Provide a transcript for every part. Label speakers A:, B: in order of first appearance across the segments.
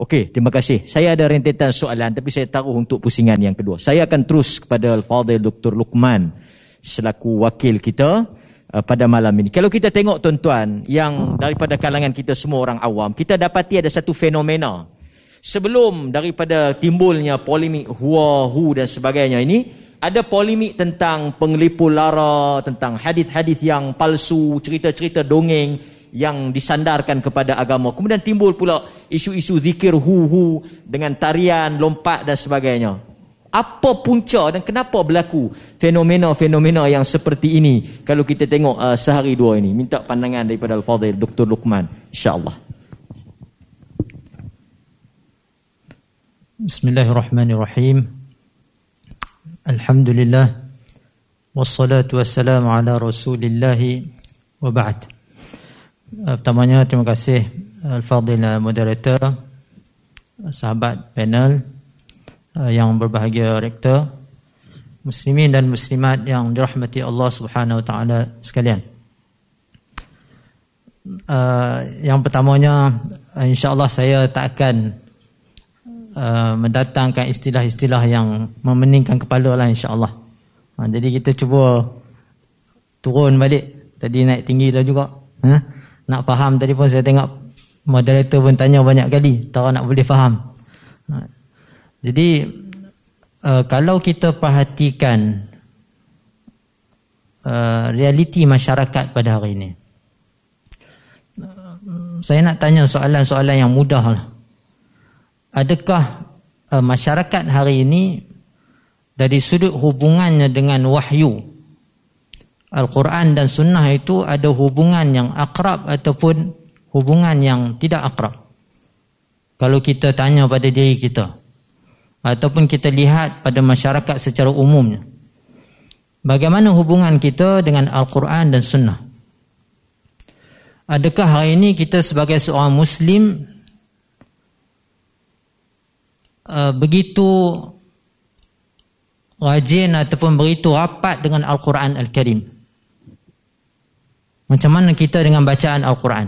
A: Okey, terima kasih. Saya ada rentetan soalan tapi saya taruh untuk pusingan yang kedua. Saya akan terus kepada Al-Fadhil Dr. Luqman selaku wakil kita uh, pada malam ini. Kalau kita tengok tuan-tuan yang daripada kalangan kita semua orang awam, kita dapati ada satu fenomena. Sebelum daripada timbulnya polemik huwa hu dan sebagainya ini, ada polemik tentang pengelipu lara, tentang hadis-hadis yang palsu, cerita-cerita dongeng yang disandarkan kepada agama. Kemudian timbul pula isu-isu zikir hu-hu dengan tarian, lompat dan sebagainya. Apa punca dan kenapa berlaku fenomena-fenomena yang seperti ini kalau kita tengok uh, sehari dua ini? Minta pandangan daripada Al-Fadhil Dr. Luqman. InsyaAllah.
B: Bismillahirrahmanirrahim. Alhamdulillah. Wassalatu wassalamu ala rasulillahi wa ba'd. Eh, pertamanya terima kasih Al-Fadhil eh, Moderator Sahabat panel eh, Yang berbahagia Rektor Muslimin dan Muslimat yang dirahmati Allah Subhanahu Wa Taala sekalian. Yang pertamanya InsyaAllah saya tak akan Mendatangkan istilah-istilah yang Memeningkan kepala lah insyaAllah. Jadi kita cuba Turun balik. Tadi naik tinggi dah juga. Haa nak faham tadi pun saya tengok moderator pun tanya banyak kali tak nak boleh faham ha. jadi uh, kalau kita perhatikan uh, realiti masyarakat pada hari ini saya nak tanya soalan-soalan yang mudah lah. adakah uh, masyarakat hari ini dari sudut hubungannya dengan wahyu Al-Quran dan Sunnah itu ada hubungan yang akrab ataupun hubungan yang tidak akrab. Kalau kita tanya pada diri kita ataupun kita lihat pada masyarakat secara umumnya. Bagaimana hubungan kita dengan Al-Quran dan Sunnah? Adakah hari ini kita sebagai seorang Muslim uh, begitu rajin ataupun begitu rapat dengan Al-Quran Al-Karim? Macam mana kita dengan bacaan Al-Quran?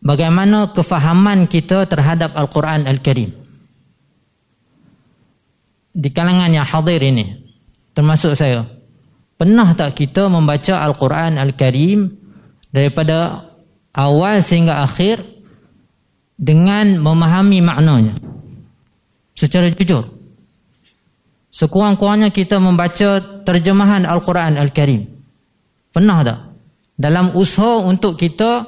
B: Bagaimana kefahaman kita terhadap Al-Quran Al-Karim? Di kalangan yang hadir ini, termasuk saya, pernah tak kita membaca Al-Quran Al-Karim daripada awal sehingga akhir dengan memahami maknanya? Secara jujur. Sekurang-kurangnya kita membaca terjemahan Al-Quran Al-Karim. Pernah tak? Dalam usaha untuk kita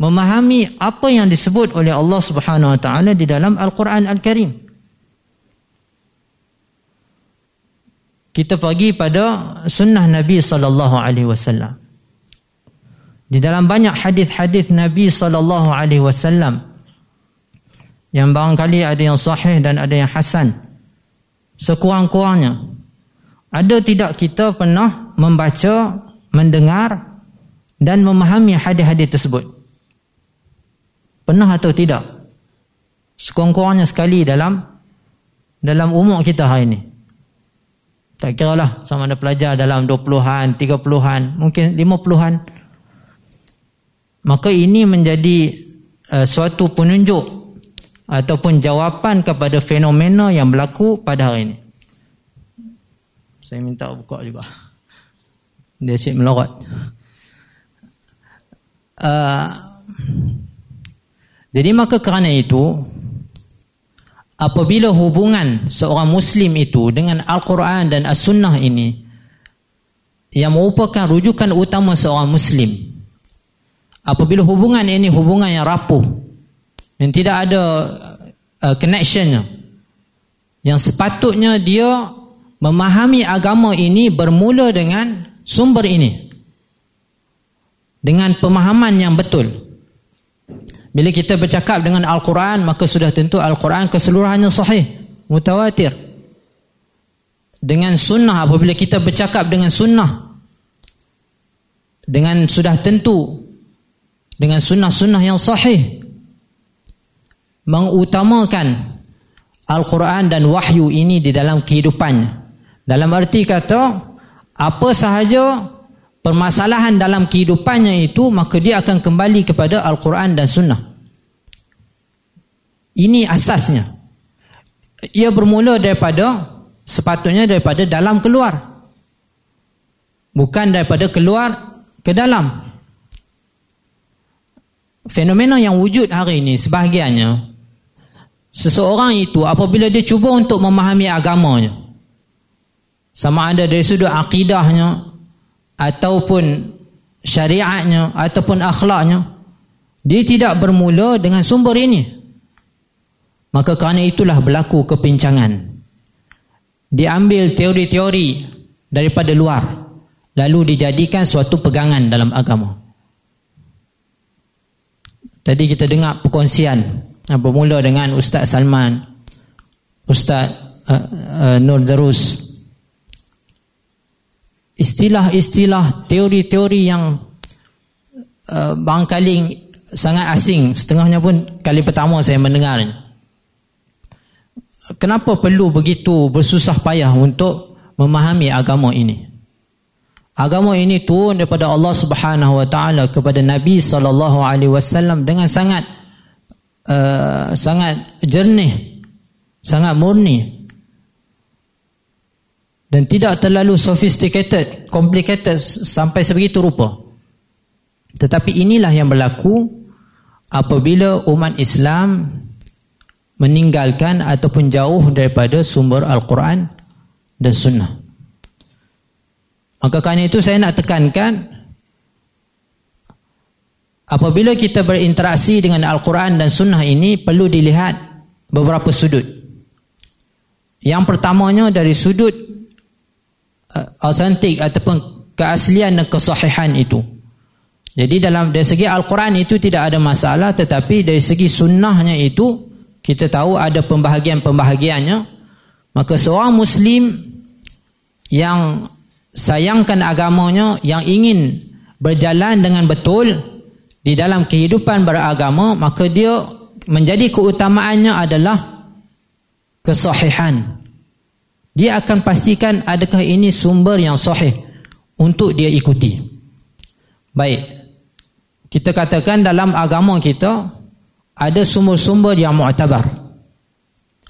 B: memahami apa yang disebut oleh Allah Subhanahu Wa Taala di dalam Al-Quran Al-Karim. Kita pergi pada sunnah Nabi sallallahu alaihi wasallam. Di dalam banyak hadis-hadis Nabi sallallahu alaihi wasallam yang barangkali ada yang sahih dan ada yang hasan. Sekurang-kurangnya ada tidak kita pernah membaca mendengar dan memahami hadis-hadis tersebut. Pernah atau tidak? Sekurang-kurangnya sekali dalam dalam umur kita hari ini. Tak kira lah sama ada pelajar dalam 20-an, 30-an, mungkin 50-an. Maka ini menjadi uh, suatu penunjuk ataupun jawapan kepada fenomena yang berlaku pada hari ini. Saya minta buka juga dia asyik melawat uh, jadi maka kerana itu apabila hubungan seorang muslim itu dengan Al-Quran dan As-Sunnah ini yang merupakan rujukan utama seorang muslim apabila hubungan ini hubungan yang rapuh yang tidak ada uh, connectionnya yang sepatutnya dia memahami agama ini bermula dengan sumber ini dengan pemahaman yang betul. Bila kita bercakap dengan Al-Quran, maka sudah tentu Al-Quran keseluruhannya sahih, mutawatir. Dengan sunnah, apabila kita bercakap dengan sunnah, dengan sudah tentu, dengan sunnah-sunnah yang sahih, mengutamakan Al-Quran dan wahyu ini di dalam kehidupannya. Dalam arti kata, apa sahaja permasalahan dalam kehidupannya itu maka dia akan kembali kepada Al-Quran dan Sunnah Ini asasnya. Ia bermula daripada sepatutnya daripada dalam keluar. Bukan daripada keluar ke dalam. Fenomena yang wujud hari ini sebahagiannya seseorang itu apabila dia cuba untuk memahami agamanya sama ada dari sudut akidahnya ataupun syariatnya ataupun akhlaknya dia tidak bermula dengan sumber ini. Maka kerana itulah berlaku kepincangan. Diambil teori-teori daripada luar lalu dijadikan suatu pegangan dalam agama. Tadi kita dengar perkongsian bermula dengan Ustaz Salman Ustaz uh, uh, Nur Darus istilah-istilah teori-teori yang uh, barangkali sangat asing setengahnya pun kali pertama saya mendengarnya kenapa perlu begitu bersusah payah untuk memahami agama ini? Agama ini turun daripada Allah Subhanahu wa taala kepada Nabi sallallahu alaihi wasallam dengan sangat uh, sangat jernih, sangat murni. Dan tidak terlalu sophisticated, complicated sampai sebegitu rupa. Tetapi inilah yang berlaku apabila umat Islam meninggalkan ataupun jauh daripada sumber Al-Quran dan Sunnah. Maka kerana itu saya nak tekankan apabila kita berinteraksi dengan Al-Quran dan Sunnah ini perlu dilihat beberapa sudut. Yang pertamanya dari sudut autentik ataupun keaslian dan kesahihan itu. Jadi dalam dari segi Al-Quran itu tidak ada masalah tetapi dari segi sunnahnya itu kita tahu ada pembahagian-pembahagiannya maka seorang muslim yang sayangkan agamanya yang ingin berjalan dengan betul di dalam kehidupan beragama maka dia menjadi keutamaannya adalah kesahihan dia akan pastikan adakah ini sumber yang sahih untuk dia ikuti baik kita katakan dalam agama kita ada sumber-sumber yang mu'tabar.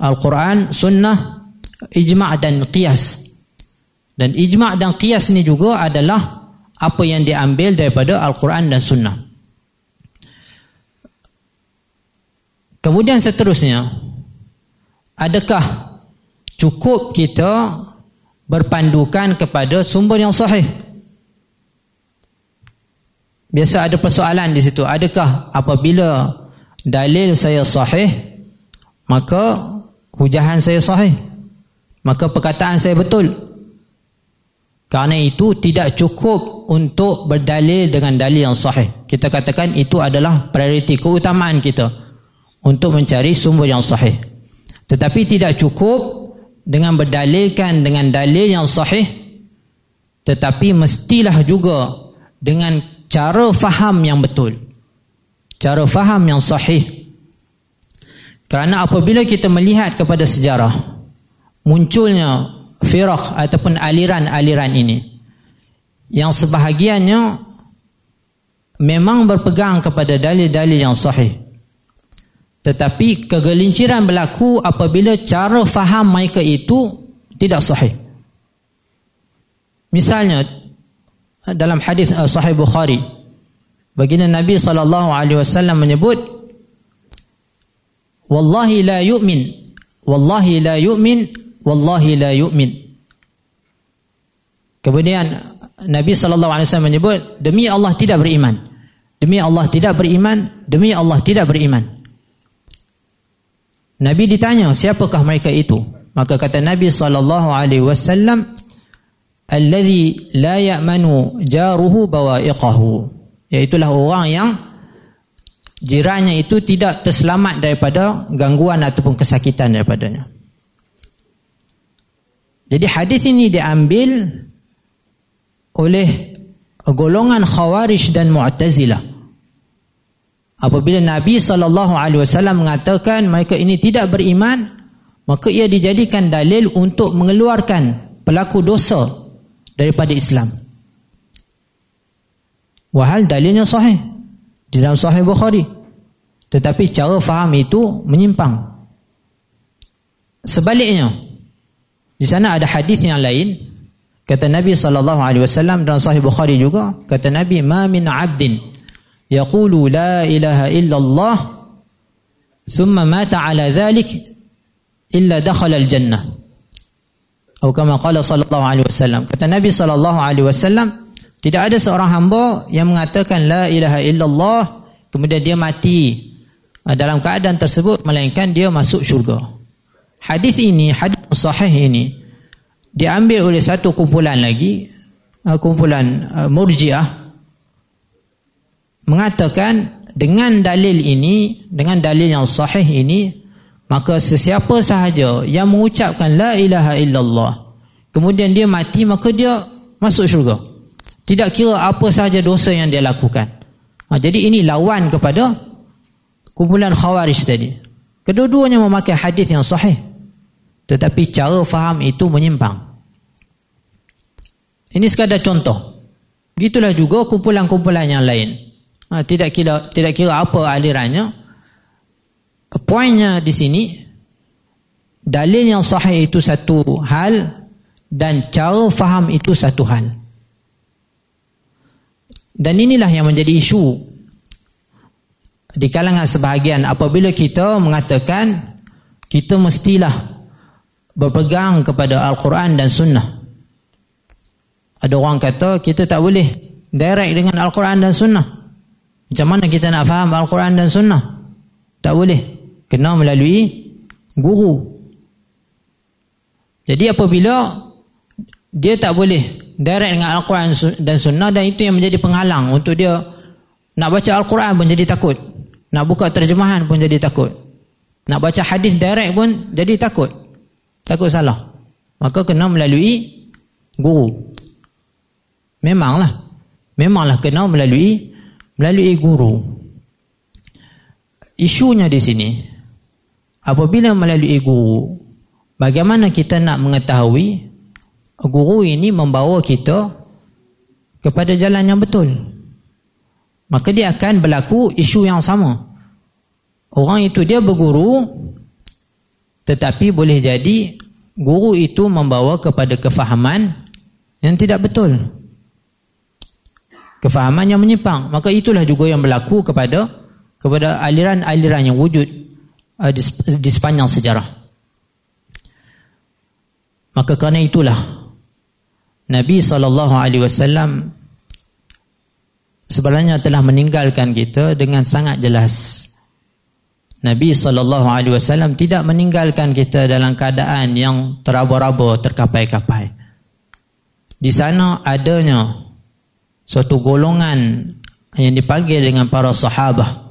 B: Al-Quran, sunnah, ijma' dan qiyas. Dan ijma' dan qiyas ni juga adalah apa yang diambil daripada Al-Quran dan sunnah. Kemudian seterusnya, adakah cukup kita berpandukan kepada sumber yang sahih? Biasa ada persoalan di situ. Adakah apabila dalil saya sahih maka hujahan saya sahih maka perkataan saya betul kerana itu tidak cukup untuk berdalil dengan dalil yang sahih kita katakan itu adalah prioriti keutamaan kita untuk mencari sumber yang sahih tetapi tidak cukup dengan berdalilkan dengan dalil yang sahih tetapi mestilah juga dengan cara faham yang betul cara faham yang sahih. Kerana apabila kita melihat kepada sejarah munculnya firaq ataupun aliran-aliran ini yang sebahagiannya memang berpegang kepada dalil-dalil yang sahih tetapi kegelinciran berlaku apabila cara faham mereka itu tidak sahih misalnya dalam hadis uh, sahih Bukhari Baginda Nabi sallallahu alaihi wasallam menyebut wallahi la yu'min wallahi la yu'min wallahi la yu'min. Kemudian Nabi sallallahu alaihi wasallam menyebut demi Allah tidak beriman. Demi Allah tidak beriman, demi Allah tidak beriman. Nabi ditanya siapakah mereka itu? Maka kata Nabi sallallahu alaihi wasallam alladhi la ya'manu jaruhu bawa'iqahu Iaitulah orang yang jirannya itu tidak terselamat daripada gangguan ataupun kesakitan daripadanya. Jadi hadis ini diambil oleh golongan Khawarij dan Mu'tazilah. Apabila Nabi SAW mengatakan mereka ini tidak beriman, maka ia dijadikan dalil untuk mengeluarkan pelaku dosa daripada Islam. Wahal dalilnya sahih. Di dalam sahih Bukhari. tetapi cara faham itu menyimpang sebaliknya di sana ada hadis yang lain kata Nabi wasallam dalam sahih Bukhari juga kata Nabi ma min 'abdin yaqulu la ilaha illallah thumma mata ala dhalik illa dakhala al jannah atau kama qala sallallahu alaihi wasallam kata Nabi sallallahu alaihi wasallam tidak ada seorang hamba yang mengatakan la ilaha illallah kemudian dia mati uh, dalam keadaan tersebut melainkan dia masuk syurga. Hadis ini hadis sahih ini diambil oleh satu kumpulan lagi uh, kumpulan uh, murjiah mengatakan dengan dalil ini dengan dalil yang sahih ini maka sesiapa sahaja yang mengucapkan la ilaha illallah kemudian dia mati maka dia masuk syurga. Tidak kira apa sahaja dosa yang dia lakukan. Ha, jadi ini lawan kepada kumpulan khawarij tadi. Kedua-duanya memakai hadis yang sahih tetapi cara faham itu menyimpang. Ini sekadar contoh. Begitulah juga kumpulan-kumpulan yang lain ha, tidak kira tidak kira apa alirannya. Poinnya di sini dalil yang sahih itu satu hal dan cara faham itu satu hal. Dan inilah yang menjadi isu di kalangan sebahagian. Apabila kita mengatakan kita mestilah berpegang kepada Al-Quran dan Sunnah. Ada orang kata kita tak boleh direct dengan Al-Quran dan Sunnah macam mana kita nak faham Al-Quran dan Sunnah? Tak boleh. Kena melalui guru. Jadi apabila dia tak boleh direct dengan Al-Quran dan Sunnah dan itu yang menjadi penghalang untuk dia nak baca Al-Quran pun jadi takut. Nak buka terjemahan pun jadi takut. Nak baca hadis direct pun jadi takut. Takut salah. Maka kena melalui guru. Memanglah. Memanglah kena melalui melalui guru. Isunya di sini apabila melalui guru bagaimana kita nak mengetahui guru ini membawa kita kepada jalan yang betul? Maka dia akan berlaku isu yang sama. Orang itu dia berguru tetapi boleh jadi guru itu membawa kepada kefahaman yang tidak betul kefahaman yang menyimpang maka itulah juga yang berlaku kepada kepada aliran-aliran yang wujud uh, di, di sepanjang sejarah. Maka kerana itulah Nabi SAW sebenarnya telah meninggalkan kita dengan sangat jelas. Nabi SAW tidak meninggalkan kita dalam keadaan yang teraba-raba, terkapai-kapai. Di sana adanya suatu golongan yang dipanggil dengan para sahabat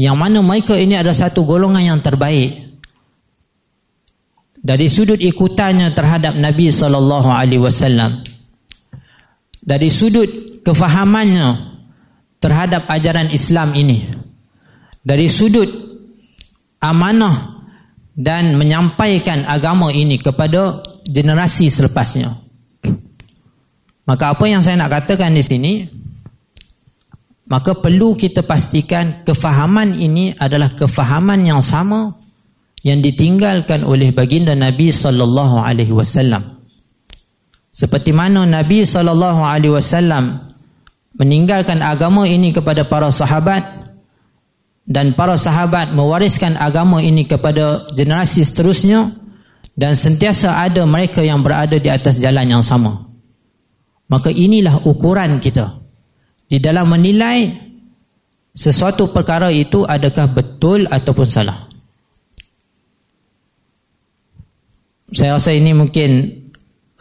B: yang mana mereka ini adalah satu golongan yang terbaik. Dari sudut ikutannya terhadap Nabi sallallahu alaihi wasallam. Dari sudut kefahamannya terhadap ajaran Islam ini. Dari sudut amanah dan menyampaikan agama ini kepada generasi selepasnya maka apa yang saya nak katakan di sini maka perlu kita pastikan kefahaman ini adalah kefahaman yang sama yang ditinggalkan oleh baginda Nabi sallallahu alaihi wasallam. Seperti mana Nabi sallallahu alaihi wasallam meninggalkan agama ini kepada para sahabat dan para sahabat mewariskan agama ini kepada generasi seterusnya dan sentiasa ada mereka yang berada di atas jalan yang sama. Maka inilah ukuran kita di dalam menilai sesuatu perkara itu adakah betul ataupun salah. Saya rasa ini mungkin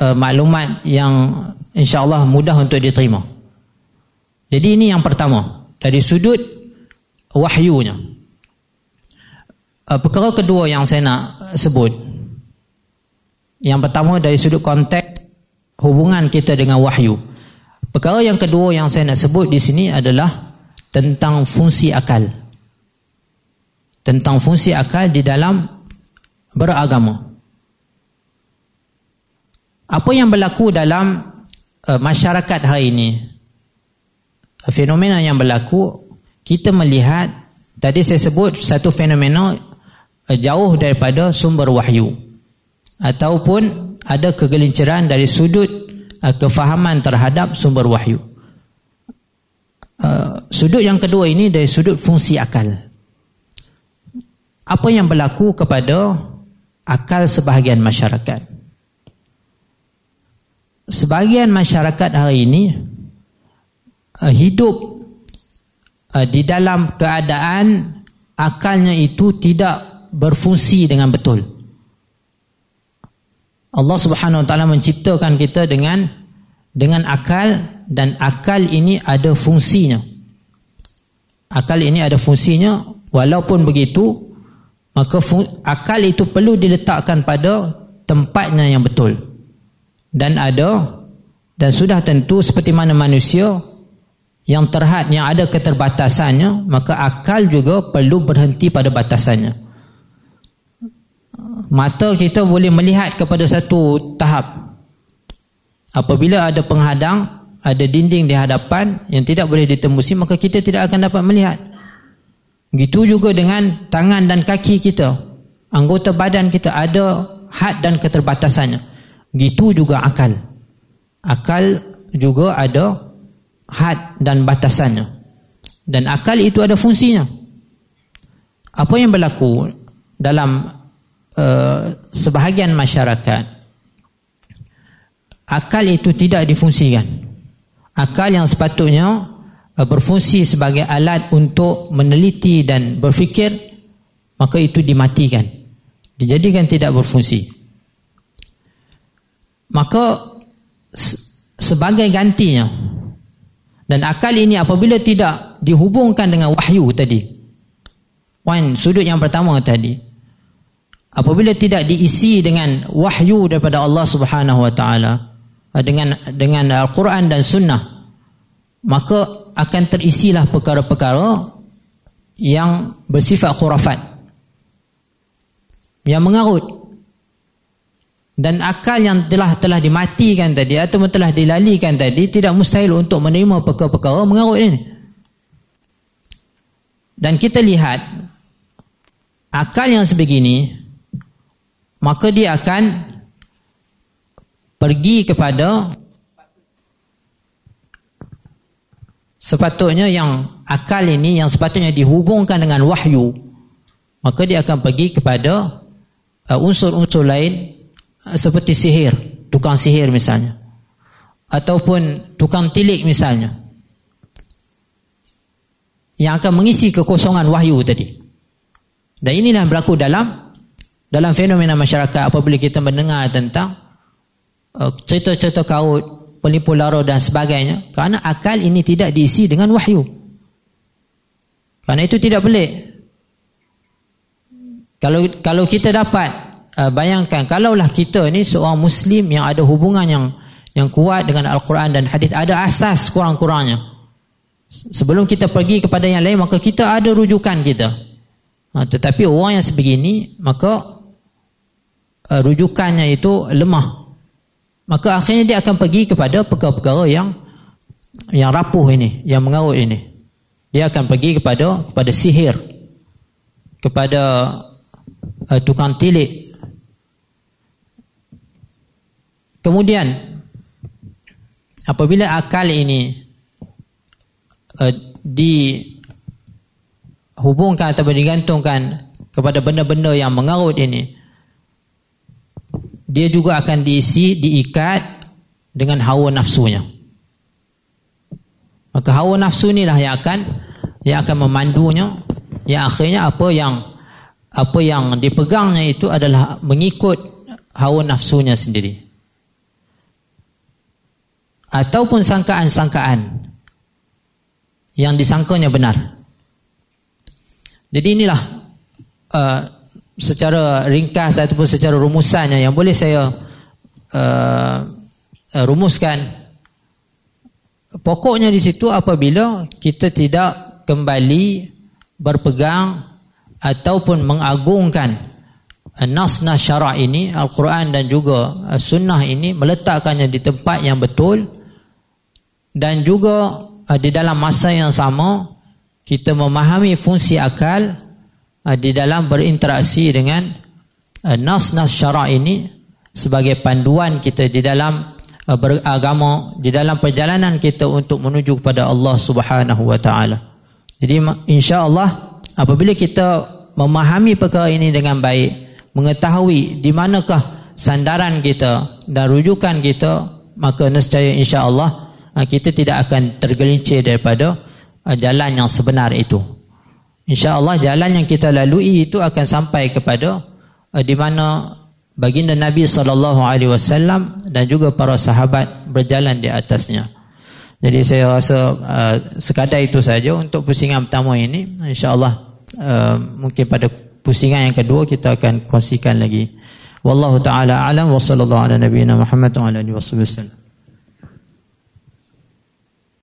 B: uh, maklumat yang insya-Allah mudah untuk diterima. Jadi ini yang pertama dari sudut wahyunya. Uh, perkara kedua yang saya nak sebut yang pertama dari sudut konteks hubungan kita dengan wahyu. Perkara yang kedua yang saya nak sebut di sini adalah tentang fungsi akal. Tentang fungsi akal di dalam beragama. Apa yang berlaku dalam uh, masyarakat hari ini? Fenomena yang berlaku, kita melihat tadi saya sebut satu fenomena uh, jauh daripada sumber wahyu ataupun ada kegelinciran dari sudut uh, kefahaman terhadap sumber wahyu. Uh, sudut yang kedua ini dari sudut fungsi akal. Apa yang berlaku kepada akal sebahagian masyarakat? Sebahagian masyarakat hari ini uh, hidup uh, di dalam keadaan akalnya itu tidak berfungsi dengan betul. Allah Subhanahu Wa Taala menciptakan kita dengan dengan akal dan akal ini ada fungsinya. Akal ini ada fungsinya walaupun begitu maka akal itu perlu diletakkan pada tempatnya yang betul. Dan ada dan sudah tentu seperti mana manusia yang terhad yang ada keterbatasannya maka akal juga perlu berhenti pada batasannya mata kita boleh melihat kepada satu tahap. Apabila ada penghadang ada dinding di hadapan yang tidak boleh ditembusi maka kita tidak akan dapat melihat. Gitu juga dengan tangan dan kaki kita. Anggota badan kita ada had dan keterbatasannya. Gitu juga akal. Akal juga ada had dan batasannya. Dan akal itu ada fungsinya. Apa yang berlaku dalam uh, sebahagian masyarakat, akal itu tidak difungsikan. Akal yang sepatutnya uh, berfungsi sebagai alat untuk meneliti dan berfikir, maka itu dimatikan. Dijadikan tidak berfungsi. Maka sebagai gantinya, dan akal ini apabila tidak dihubungkan dengan wahyu tadi. Poin sudut yang pertama tadi. Apabila tidak diisi dengan wahyu daripada Allah Subhanahu wa taala dengan dengan Al-Quran dan Sunnah maka akan terisilah perkara-perkara yang bersifat khurafat yang mengarut dan akal yang telah telah dimatikan tadi atau telah dilalikan tadi tidak mustahil untuk menerima perkara-perkara mengarut ini. Dan kita lihat akal yang sebegini maka dia akan pergi kepada sepatutnya yang akal ini yang sepatutnya dihubungkan dengan wahyu maka dia akan pergi kepada uh, unsur-unsur lain Ah, seperti sihir, tukang sihir misalnya. Ataupun tukang tilik misalnya. Yang akan mengisi kekosongan wahyu tadi. Dan inilah berlaku dalam dalam fenomena masyarakat apabila kita mendengar tentang uh, cerita-cerita kaut, penipu lara dan sebagainya. Kerana akal ini tidak diisi dengan wahyu. Kerana itu tidak boleh. Kalau kalau kita dapat uh, bayangkan kalaulah kita ni seorang muslim yang ada hubungan yang yang kuat dengan al-Quran dan hadis ada asas kurang-kurangnya sebelum kita pergi kepada yang lain maka kita ada rujukan kita ha, tetapi orang yang sebegini maka uh, rujukannya itu lemah. Maka akhirnya dia akan pergi kepada perkara-perkara yang yang rapuh ini yang mengarut ini. Dia akan pergi kepada kepada sihir. Kepada uh, tukang tilik. Kemudian apabila akal ini uh, dihubungkan atau digantungkan kepada benda-benda yang mengarut ini dia juga akan diisi diikat dengan hawa nafsunya. Maka hawa nafsu inilah yang akan yang akan memandunya yang akhirnya apa yang apa yang dipegangnya itu adalah mengikut hawa nafsunya sendiri ataupun sangkaan-sangkaan yang disangkanya benar. Jadi inilah uh, secara ringkas ataupun secara rumusannya yang boleh saya uh, uh, rumuskan. Pokoknya di situ apabila kita tidak kembali berpegang ataupun mengagungkan nas-nas syara' ini Al-Quran dan juga sunnah ini meletakkannya di tempat yang betul dan juga uh, di dalam masa yang sama kita memahami fungsi akal uh, di dalam berinteraksi dengan uh, nas-nas syarak ini sebagai panduan kita di dalam uh, beragama di dalam perjalanan kita untuk menuju kepada Allah Subhanahu wa taala. Jadi insya-Allah apabila kita memahami perkara ini dengan baik, mengetahui di manakah sandaran kita dan rujukan kita, maka nescaya insya-Allah kita tidak akan tergelincir daripada jalan yang sebenar itu. InsyaAllah jalan yang kita lalui itu akan sampai kepada uh, di mana baginda Nabi SAW dan juga para sahabat berjalan di atasnya. Jadi saya rasa uh, sekadar itu saja untuk pusingan pertama ini. InsyaAllah uh, mungkin pada pusingan yang kedua kita akan kongsikan lagi. Wallahu ta'ala alam wa sallallahu ala nabiyina Muhammad wa ala alihi wa sallam.